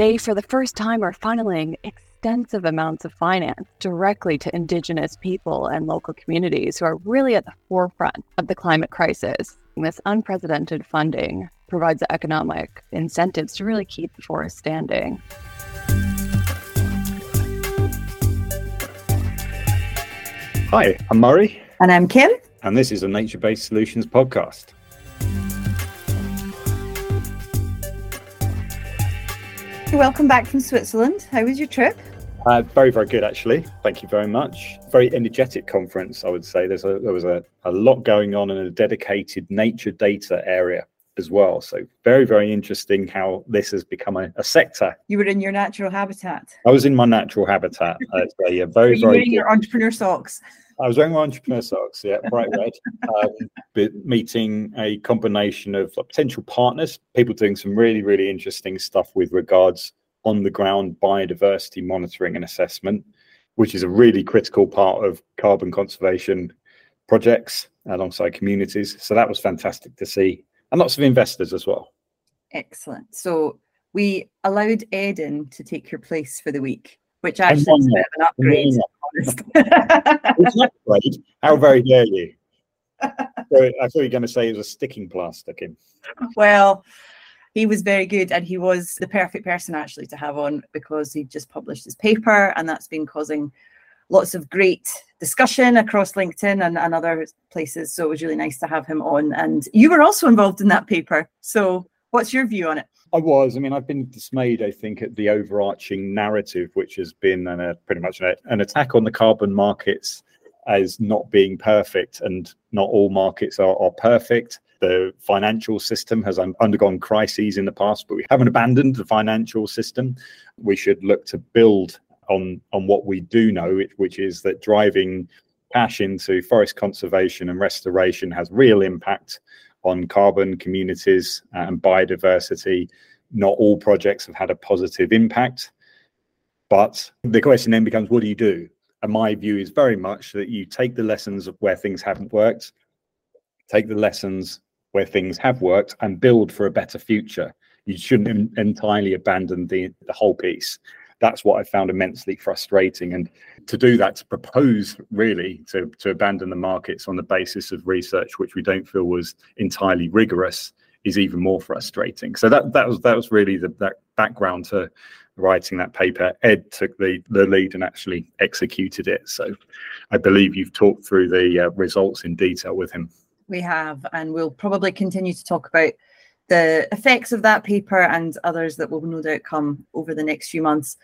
They, for the first time, are funneling extensive amounts of finance directly to Indigenous people and local communities who are really at the forefront of the climate crisis. This unprecedented funding provides the economic incentives to really keep the forest standing. Hi, I'm Murray. And I'm Kim. And this is a Nature Based Solutions podcast. Welcome back from Switzerland. How was your trip? Uh, very, very good, actually. Thank you very much. Very energetic conference, I would say. There's a, there was a, a lot going on in a dedicated nature data area as well. So very, very interesting how this has become a, a, sector. You were in your natural habitat. I was in my natural habitat. Uh, a, very, you very. Wearing your entrepreneur socks. I was wearing my entrepreneur socks, yeah, bright red. Um, meeting a combination of potential partners, people doing some really, really interesting stuff with regards on the ground biodiversity monitoring and assessment, which is a really critical part of carbon conservation projects alongside communities. So that was fantastic to see, and lots of investors as well. Excellent. So we allowed Eden to take your place for the week, which actually is a bit of an upgrade it's not great. How very dare you? I thought you were going to say it was a sticking plaster, Kim. Well, he was very good and he was the perfect person actually to have on because he just published his paper and that's been causing lots of great discussion across LinkedIn and, and other places. So it was really nice to have him on. And you were also involved in that paper. So what's your view on it? I was. I mean, I've been dismayed, I think, at the overarching narrative, which has been an, a, pretty much an, an attack on the carbon markets as not being perfect, and not all markets are, are perfect. The financial system has un- undergone crises in the past, but we haven't abandoned the financial system. We should look to build on on what we do know, which is that driving cash into forest conservation and restoration has real impact on carbon communities uh, and biodiversity. Not all projects have had a positive impact. But the question then becomes what do you do? And my view is very much that you take the lessons of where things haven't worked, take the lessons where things have worked, and build for a better future. You shouldn't entirely abandon the, the whole piece that's what I found immensely frustrating. And to do that, to propose really to, to abandon the markets on the basis of research which we don't feel was entirely rigorous is even more frustrating. So that that was that was really the that background to writing that paper. Ed took the the lead and actually executed it. So I believe you've talked through the uh, results in detail with him. We have, and we'll probably continue to talk about the effects of that paper and others that will no doubt come over the next few months.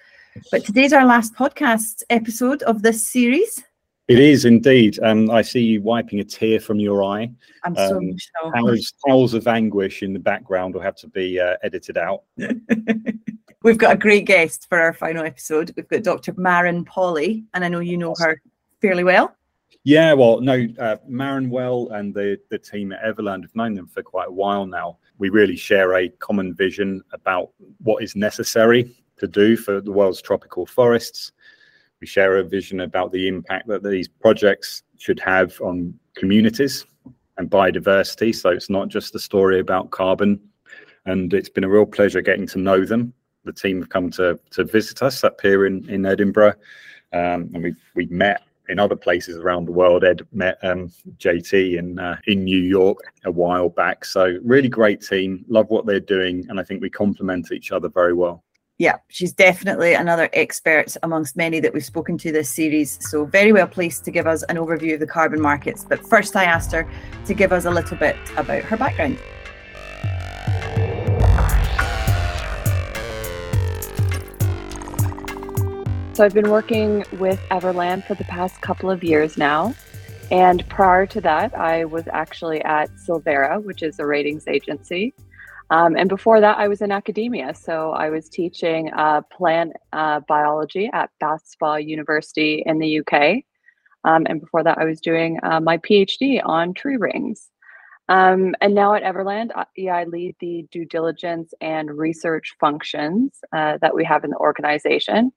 But today's our last podcast episode of this series. It is indeed. Um, I see you wiping a tear from your eye. I'm um, so emotional. Howls, howls of anguish in the background will have to be uh, edited out. We've got a great guest for our final episode. We've got Dr. Maren Pauly, and I know you know her fairly well. Yeah, well, no, uh, Maren well and the, the team at Everland have known them for quite a while now we really share a common vision about what is necessary to do for the world's tropical forests. We share a vision about the impact that these projects should have on communities and biodiversity. So it's not just a story about carbon. And it's been a real pleasure getting to know them. The team have come to, to visit us up here in, in Edinburgh. Um, and we've, we've met in other places around the world. Ed met um, JT in uh, in New York a while back. So really great team. Love what they're doing, and I think we complement each other very well. Yeah, she's definitely another expert amongst many that we've spoken to this series. So very well placed to give us an overview of the carbon markets. But first, I asked her to give us a little bit about her background. So I've been working with Everland for the past couple of years now. And prior to that, I was actually at Sylvera, which is a ratings agency. Um, and before that, I was in academia. So I was teaching uh, plant uh, biology at Bath Spa University in the UK. Um, and before that, I was doing uh, my PhD on tree rings. Um, and now at Everland, I, uh, yeah, I lead the due diligence and research functions uh, that we have in the organization.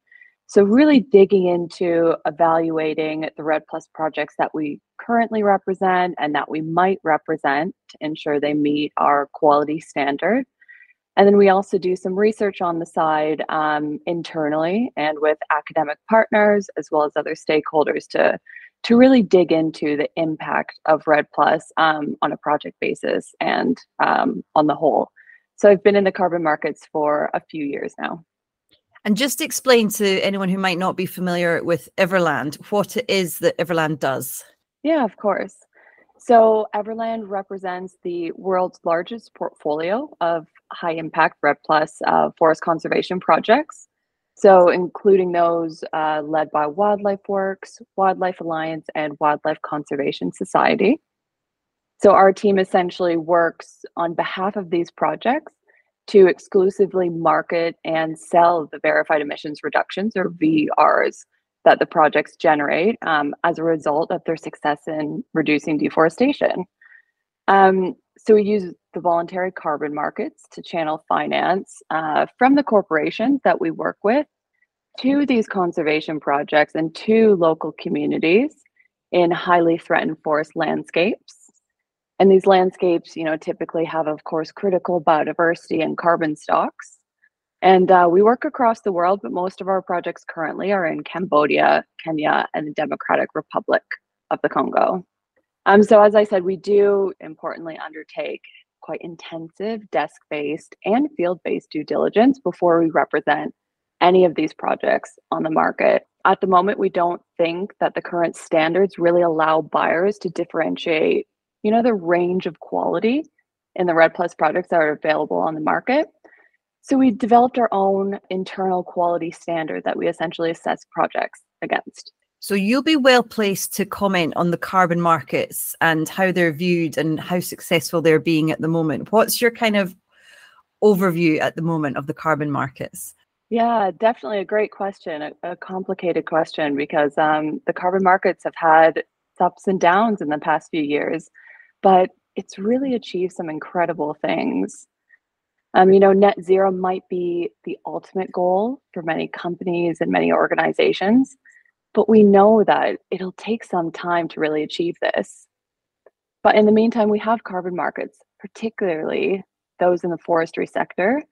So, really digging into evaluating the REDD Plus projects that we currently represent and that we might represent to ensure they meet our quality standard. And then we also do some research on the side um, internally and with academic partners as well as other stakeholders to to really dig into the impact of REDD Plus um, on a project basis and um, on the whole. So I've been in the carbon markets for a few years now. And just explain to anyone who might not be familiar with Everland what it is that Everland does. Yeah, of course. So Everland represents the world's largest portfolio of high impact REDD Plus uh, forest conservation projects. So, including those uh, led by Wildlife Works, Wildlife Alliance, and Wildlife Conservation Society. So, our team essentially works on behalf of these projects to exclusively market and sell the verified emissions reductions or VRs that the projects generate um, as a result of their success in reducing deforestation. Um, so we use the voluntary carbon markets to channel finance uh, from the corporations that we work with to these conservation projects and to local communities in highly threatened forest landscapes. And these landscapes, you know, typically have, of course, critical biodiversity and carbon stocks. And uh, we work across the world, but most of our projects currently are in Cambodia, Kenya, and the Democratic Republic of the Congo. Um, so, as I said, we do importantly undertake quite intensive desk based and field based due diligence before we represent any of these projects on the market. At the moment, we don't think that the current standards really allow buyers to differentiate, you know, the range of quality in the REDD Plus projects that are available on the market. So we developed our own internal quality standard that we essentially assess projects against. So you'll be well placed to comment on the carbon markets and how they're viewed and how successful they're being at the moment. What's your kind of overview at the moment of the carbon markets? Yeah, definitely a great question, a, a complicated question because um, the carbon markets have had ups and downs in the past few years, but it's really achieved some incredible things. Um, you know, net zero might be the ultimate goal for many companies and many organizations, but we know that it'll take some time to really achieve this. But in the meantime, we have carbon markets, particularly those in the forestry sector,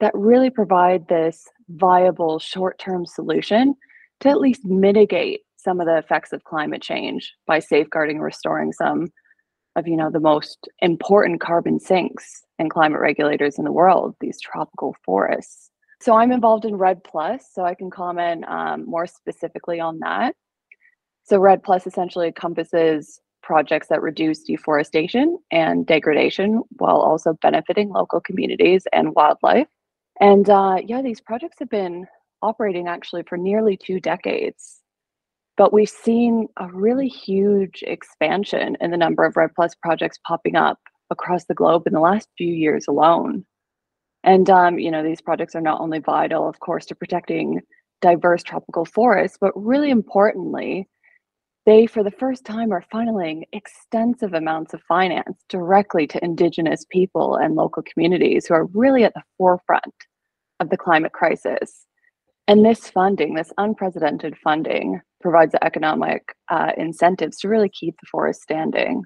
that really provide this viable short term solution to at least mitigate some of the effects of climate change by safeguarding restoring some of you know the most important carbon sinks and climate regulators in the world these tropical forests. So i'm involved in REDD plus so i can comment um, more specifically on that. So REDD plus essentially encompasses projects that reduce deforestation and degradation while also benefiting local communities and wildlife. And uh, yeah these projects have been operating actually for nearly two decades but we've seen a really huge expansion in the number of REDD Plus projects popping up across the globe in the last few years alone. And um, you know, these projects are not only vital, of course, to protecting diverse tropical forests, but really importantly, they, for the first time, are funneling extensive amounts of finance directly to Indigenous people and local communities who are really at the forefront of the climate crisis. And this funding, this unprecedented funding, provides the economic uh, incentives to really keep the forest standing.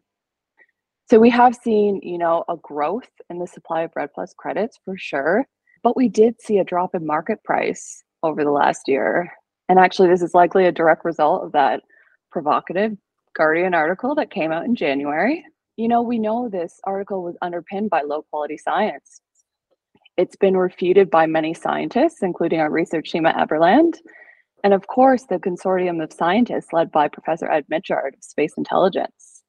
So we have seen, you know, a growth in the supply of REDD Plus credits for sure, but we did see a drop in market price over the last year. And actually, this is likely a direct result of that provocative Guardian article that came out in January. You know, we know this article was underpinned by low quality science. It's been refuted by many scientists, including our research team at Everland, and of course, the consortium of scientists led by Professor Ed Mitchard of Space Intelligence.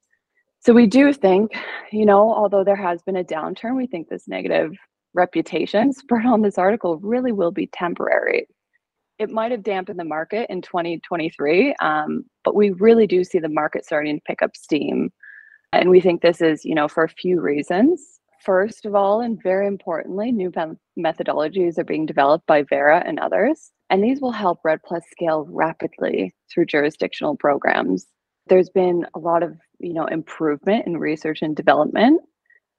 So we do think, you know, although there has been a downturn, we think this negative reputation spread on this article really will be temporary. It might have dampened the market in 2023, um, but we really do see the market starting to pick up steam. And we think this is, you know, for a few reasons. First of all, and very importantly, new methodologies are being developed by Verra and others and these will help REDD Plus scale rapidly through jurisdictional programs. There's been a lot of, you know, improvement in research and development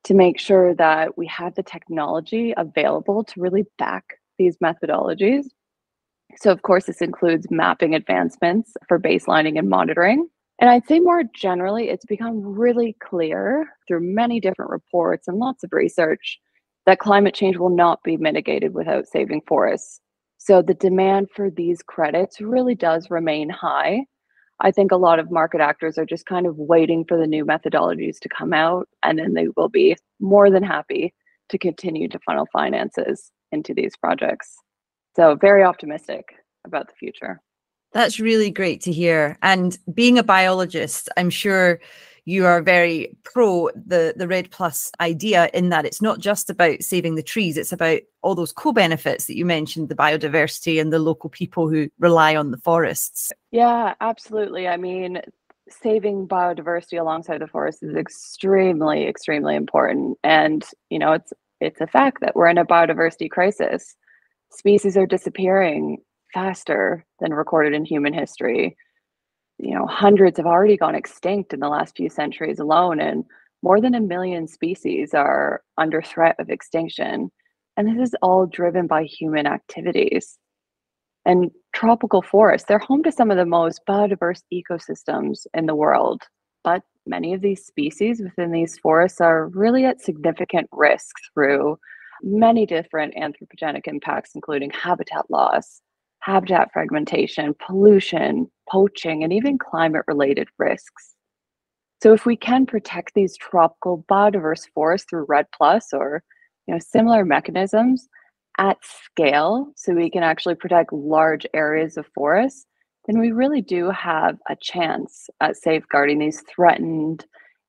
to make sure that we have the technology available to really back these methodologies. So, of course, this includes mapping advancements for baselining and monitoring. And I'd say more generally, it's become really clear through many different reports and lots of research that climate change will not be mitigated without saving forests. So the demand for these credits really does remain high. I think a lot of market actors are just kind of waiting for the new methodologies to come out, and then they will be more than happy to continue to funnel finances into these projects. So, very optimistic about the future. That's really great to hear. And being a biologist, I'm sure you are very pro the the REDD plus idea in that it's not just about saving the trees it's about all those co-benefits that you mentioned the biodiversity and the local people who rely on the forests. Yeah absolutely. I mean saving biodiversity alongside the forest is extremely extremely important. And you know it's it's a fact that we're in a biodiversity crisis. Species are disappearing faster than recorded in human history. You know, hundreds have already gone extinct in the last few centuries alone, and more than a million species are under threat of extinction. And this is all driven by human activities. And tropical forests, they're home to some of the most biodiverse ecosystems in the world. But many of these species within these forests are really at significant risk through many different anthropogenic impacts, including habitat loss, habitat fragmentation, pollution, poaching, and even climate related risks. So if we can protect these tropical biodiverse forests through REDD Plus or you know similar mechanisms at scale so we can actually protect large areas of forests, then we really do have a chance at safeguarding these threatened,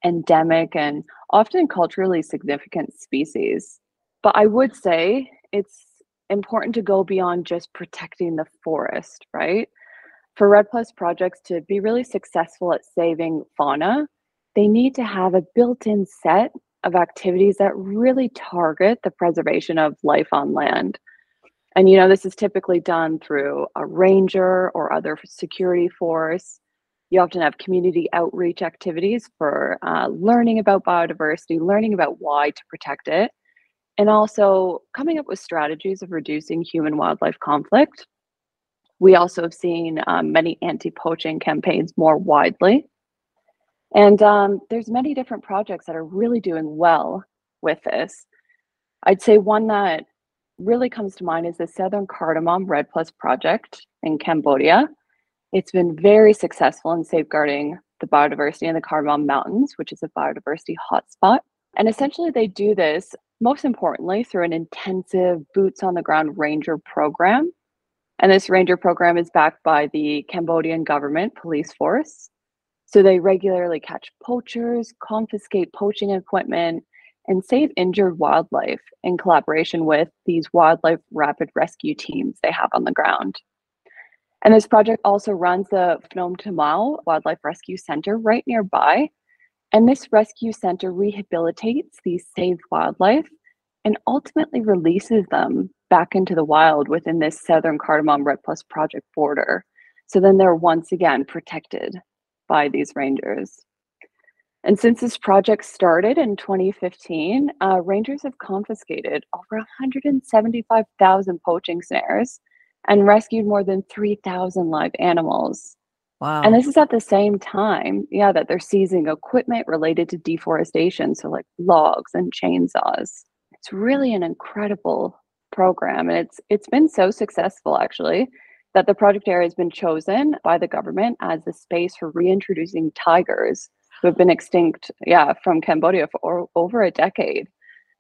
endemic, and often culturally significant species. But I would say it's important to go beyond just protecting the forest, right? For REDD Plus projects to be really successful at saving fauna, they need to have a built in set of activities that really target the preservation of life on land. And, you know, this is typically done through a ranger or other security force. You often have community outreach activities for uh, learning about biodiversity, learning about why to protect it, and also coming up with strategies of reducing human wildlife conflict. We also have seen um, many anti-poaching campaigns more widely. And um, there's many different projects that are really doing well with this. I'd say one that really comes to mind is the Southern Cardamom REDD Plus project in Cambodia. It's been very successful in safeguarding the biodiversity in the Cardamom Mountains, which is a biodiversity hotspot. And essentially, they do this most importantly through an intensive boots on the ground ranger program. And this ranger program is backed by the Cambodian government police force. So they regularly catch poachers, confiscate poaching equipment, and save injured wildlife in collaboration with these wildlife rapid rescue teams they have on the ground. And this project also runs the Phnom Tamao Wildlife Rescue Center right nearby, and this rescue center rehabilitates these saved wildlife and ultimately releases them back into the wild within this Southern Cardamom REDD Plus project border. So then they're once again protected by these rangers. And since this project started in 2015, uh, rangers have confiscated over 175,000 poaching snares and rescued more than 3,000 live animals. Wow. And this is at the same time, yeah, that they're seizing equipment related to deforestation, so like logs and chainsaws. It's really an incredible program and it's it's been so successful actually that the project area has been chosen by the government as the space for reintroducing tigers who have been extinct, yeah, from Cambodia for over a decade.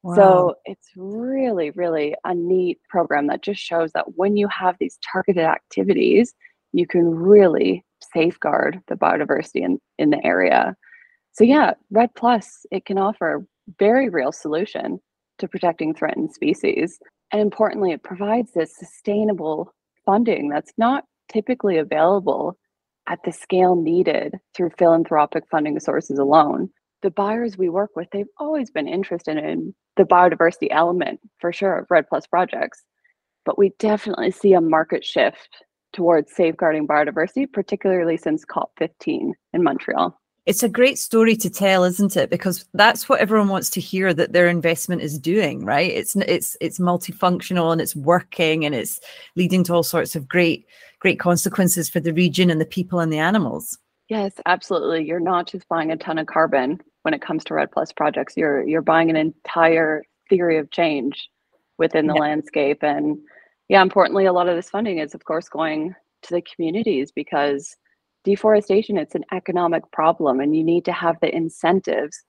Wow. So it's really, really a neat program that just shows that when you have these targeted activities, you can really safeguard the biodiversity in, in the area. So yeah, REDD Plus, it can offer a very real solution to protecting threatened species. And importantly, it provides this sustainable funding that's not typically available at the scale needed through philanthropic funding sources alone. The buyers we work with, they've always been interested in the biodiversity element for sure of REDD Plus projects. But we definitely see a market shift towards safeguarding biodiversity, particularly since COP15 in Montreal. It's a great story to tell, isn't it? Because that's what everyone wants to hear that their investment is doing, right? It's it's it's multifunctional and it's working and it's leading to all sorts of great great consequences for the region and the people and the animals. Yes, absolutely. You're not just buying a ton of carbon when it comes to REDD Plus projects. You're you're buying an entire theory of change within the yeah. landscape. And yeah, importantly, a lot of this funding is, of course, going to the communities because deforestation it's an economic problem and you need to have the incentives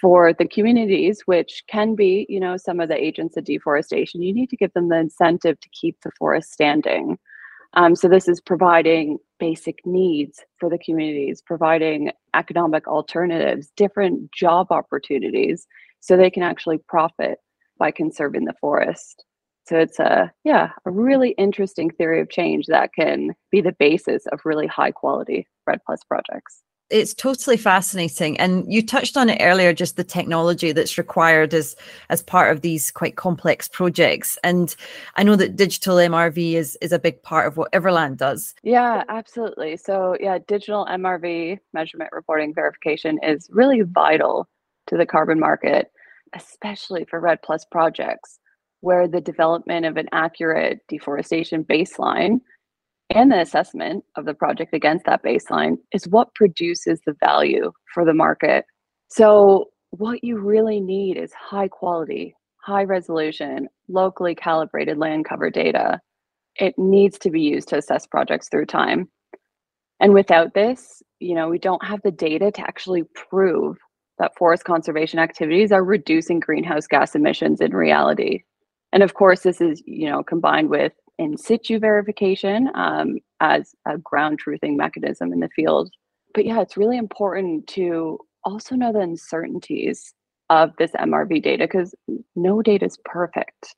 for the communities which can be you know some of the agents of deforestation. You need to give them the incentive to keep the forest standing. Um, so this is providing basic needs for the communities providing economic alternatives different job opportunities so they can actually profit by conserving the forest so it's a yeah, a really interesting theory of change that can be the basis of really high quality REDD Plus projects. It's totally fascinating. And you touched on it earlier, just the technology that's required as as part of these quite complex projects. And I know that digital MRV is is a big part of what Everland does. Yeah, absolutely. So yeah, digital MRV measurement reporting verification is really vital to the carbon market, especially for REDD Plus projects where the development of an accurate deforestation baseline and the assessment of the project against that baseline is what produces the value for the market. So, what you really need is high quality, high resolution, locally calibrated land cover data. It needs to be used to assess projects through time. And without this, you know, we don't have the data to actually prove that forest conservation activities are reducing greenhouse gas emissions in reality. And of course, this is you know combined with in situ verification um, as a ground truthing mechanism in the field. But yeah, it's really important to also know the uncertainties of this MRV data because no data is perfect.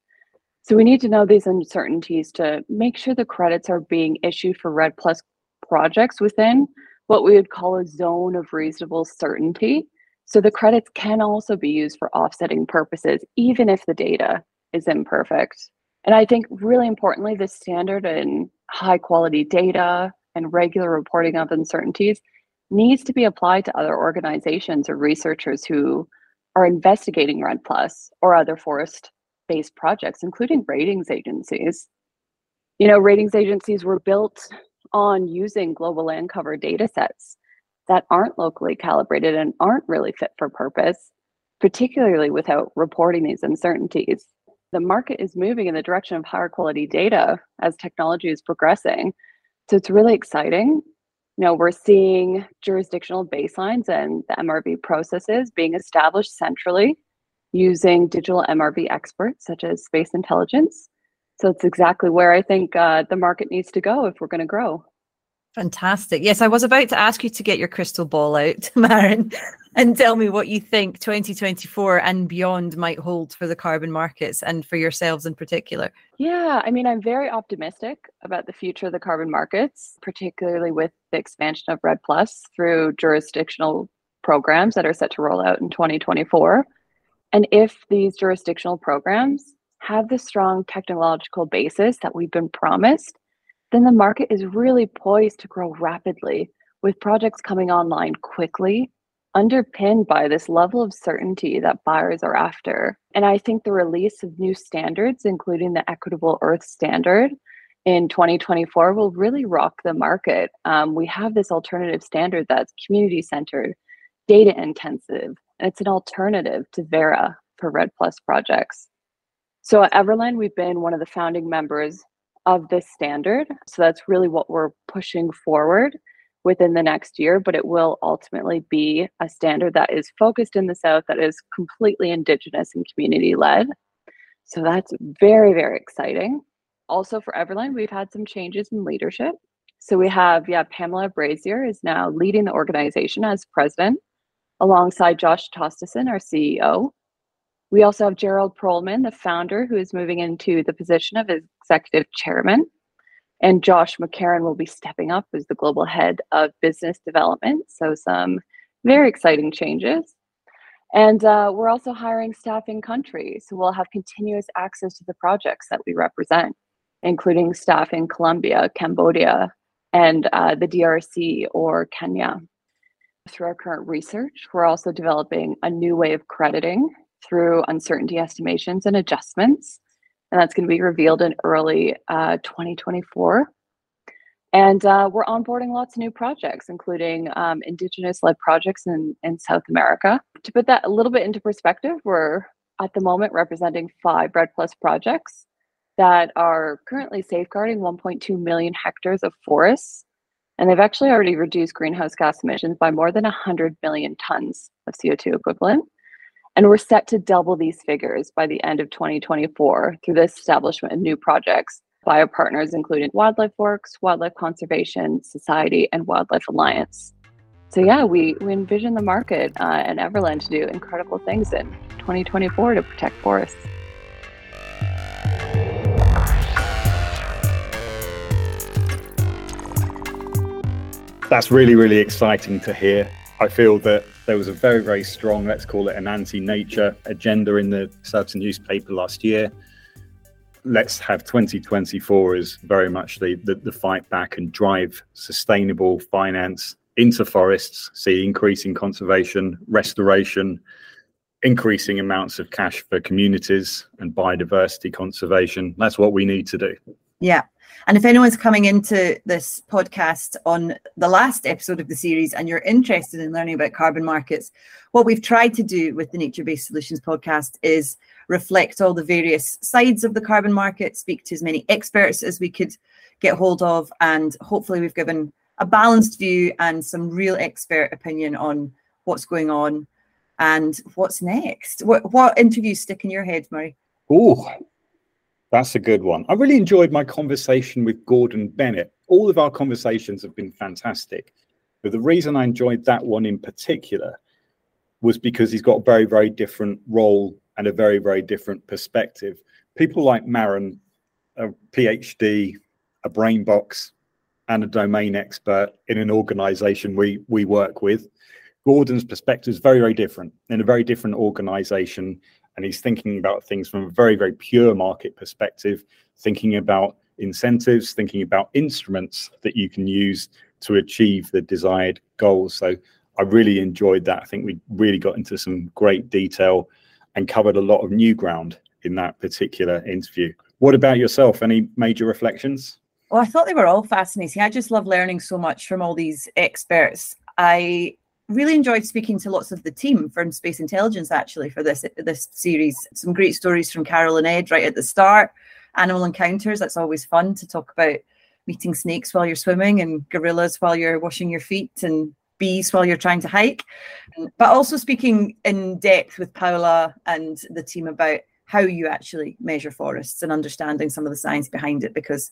So we need to know these uncertainties to make sure the credits are being issued for REDD Plus projects within what we would call a zone of reasonable certainty. So the credits can also be used for offsetting purposes, even if the data is imperfect. And I think really importantly, the standard in high quality data and regular reporting of uncertainties needs to be applied to other organizations or researchers who are investigating REDD Plus or other forest based projects, including ratings agencies. You know, ratings agencies were built on using global land cover data sets that aren't locally calibrated and aren't really fit for purpose, particularly without reporting these uncertainties the market is moving in the direction of higher quality data as technology is progressing. So it's really exciting. You know, we're seeing jurisdictional baselines and the MRV processes being established centrally using digital MRV experts such as Space Intelligence. So it's exactly where I think uh, the market needs to go if we're going to grow. Fantastic. Yes, I was about to ask you to get your crystal ball out, Maren, and tell me what you think 2024 and beyond might hold for the carbon markets and for yourselves in particular. Yeah, I mean, I'm very optimistic about the future of the carbon markets, particularly with the expansion of REDD Plus through jurisdictional programs that are set to roll out in 2024. And if these jurisdictional programs have the strong technological basis that we've been promised, then the market is really poised to grow rapidly with projects coming online quickly, underpinned by this level of certainty that buyers are after. And I think the release of new standards, including the Equitable Earth Standard in 2024, will really rock the market. Um, we have this alternative standard that's community centered, data intensive, and it's an alternative to Verra for REDD Plus projects. So at Everland, we've been one of the founding members of this standard. So that's really what we're pushing forward within the next year, but it will ultimately be a standard that is focused in the South, that is completely Indigenous and community led. So that's very, very exciting. Also for Everland, we've had some changes in leadership. So we have, yeah, Pamela Brazier is now leading the organization as president, alongside Josh Tosteson, our CEO. We also have Gerald Perlman, the founder, who is moving into the position of executive chairman. And Josh McCarron will be stepping up as the global head of business development. So, some very exciting changes. And uh, we're also hiring staff in country. So, we'll have continuous access to the projects that we represent, including staff in Colombia, Cambodia, and uh, the DRC or Kenya. Through our current research, we're also developing a new way of crediting through uncertainty estimations and adjustments. And that's going to be revealed in early uh, 2024. And uh, we're onboarding lots of new projects, including um, Indigenous led projects in, in South America. To put that a little bit into perspective, we're at the moment representing five REDD Plus projects that are currently safeguarding 1.2 million hectares of forests. And they've actually already reduced greenhouse gas emissions by more than 100 million tons of CO2 equivalent. And we're set to double these figures by the end of 2024 through the establishment of new projects by our partners, including Wildlife Works, Wildlife Conservation Society, and Wildlife Alliance. So, yeah, we, we envision the market uh, and Everland to do incredible things in 2024 to protect forests. That's really, really exciting to hear. I feel that there was a very, very strong, let's call it an anti nature agenda in the Surbiton newspaper last year. Let's have 2024 as very much the, the, the fight back and drive sustainable finance into forests, see increasing conservation, restoration, increasing amounts of cash for communities and biodiversity conservation. That's what we need to do. Yeah. And if anyone's coming into this podcast on the last episode of the series and you're interested in learning about carbon markets, what we've tried to do with the Nature Based Solutions podcast is reflect all the various sides of the carbon market, speak to as many experts as we could get hold of, and hopefully we've given a balanced view and some real expert opinion on what's going on and what's next. What, what interviews stick in your head, Murray? Oh, that's a good one. I really enjoyed my conversation with Gordon Bennett. All of our conversations have been fantastic. But the reason I enjoyed that one in particular was because he's got a very, very different role and a very, very different perspective. People like Maren, a PhD, a brain box, and a domain expert in an organization we we work with. Gordon's perspective is very, very different in a very different organization and he's thinking about things from a very very pure market perspective thinking about incentives thinking about instruments that you can use to achieve the desired goals. So i really enjoyed that. I think we really got into some great detail and covered a lot of new ground in that particular interview. What about yourself? Any major reflections? Well i thought they were all fascinating. I just love learning so much from all these experts. I really enjoyed speaking to lots of the team from Space Intelligence actually for this this series. Some great stories from Carol and Ed right at the start. Animal encounters. That's always fun to talk about meeting snakes while you're swimming and gorillas while you're washing your feet and bees while you're trying to hike. But also speaking in depth with Paula and the team about how you actually measure forests and understanding some of the science behind it because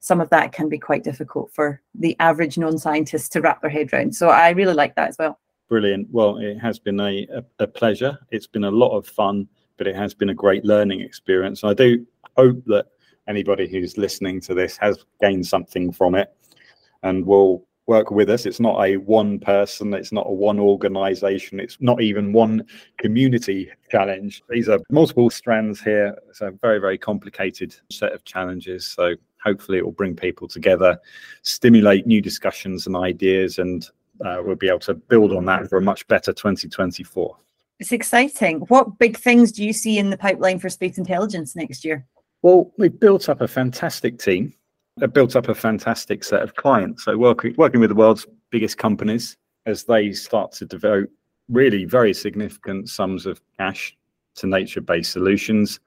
some of that can be quite difficult for the average non-scientist to wrap their head around. So I really like that as well. Brilliant. Well, it has been a, a, pleasure. It's been a lot of fun, but it has been a great learning experience. I do hope that anybody who's listening to this has gained something from it and will work with us. It's not a one person, it's not a one organization, it's not even one community challenge. These are multiple strands here. It's a very, very complicated set of challenges. So hopefully it will bring people together, stimulate new discussions and ideas, and uh, we'll be able to build on that for a much better 2024. It's exciting. What big things do you see in the pipeline for space intelligence next year? Well, we've built up a fantastic team. We've built up a fantastic set of clients. So working working with the world's biggest companies as they start to devote really very significant sums of cash to nature-based solutions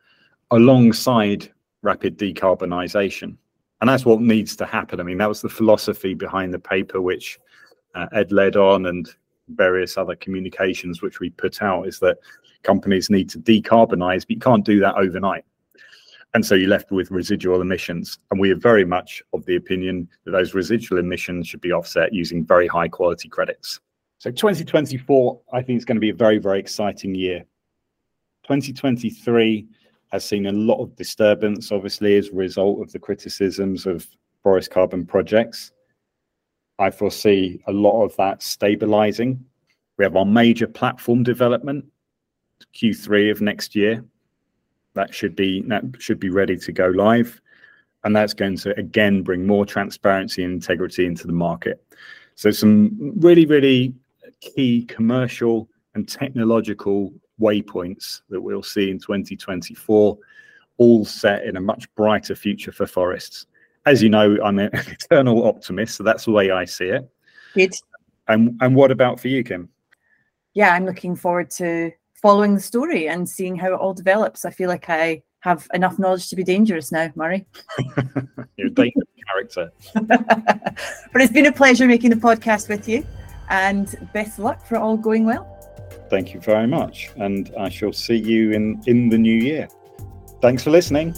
alongside rapid decarbonisation and that's what needs to happen. I mean, that was the philosophy behind the paper, which uh, Ed led on, and various other communications which we put out, is that companies need to decarbonize, but you can't do that overnight. And so you're left with residual emissions. And we are very much of the opinion that those residual emissions should be offset using very high quality credits. So 2024, I think is going to be a very, very exciting year. 2023 has seen a lot of disturbance, obviously, as a result of the criticisms of forest carbon projects. I foresee a lot of that stabilizing. We have our major platform development, Q3 of next year. That should be that should be ready to go live, and that's going to again bring more transparency and integrity into the market. So some really really key commercial and technological waypoints that we'll see in 2024, all set in a much brighter future for forests. As you know, I'm an eternal optimist, so that's the way I see it. Good. And and what about for you, Kim? Yeah, I'm looking forward to following the story and seeing how it all develops. I feel like I have enough knowledge to be dangerous now, Murray. You're a dangerous character. but it's been a pleasure making the podcast with you and best luck for all going well. Thank you very much. And I shall see you in, in the new year. Thanks for listening.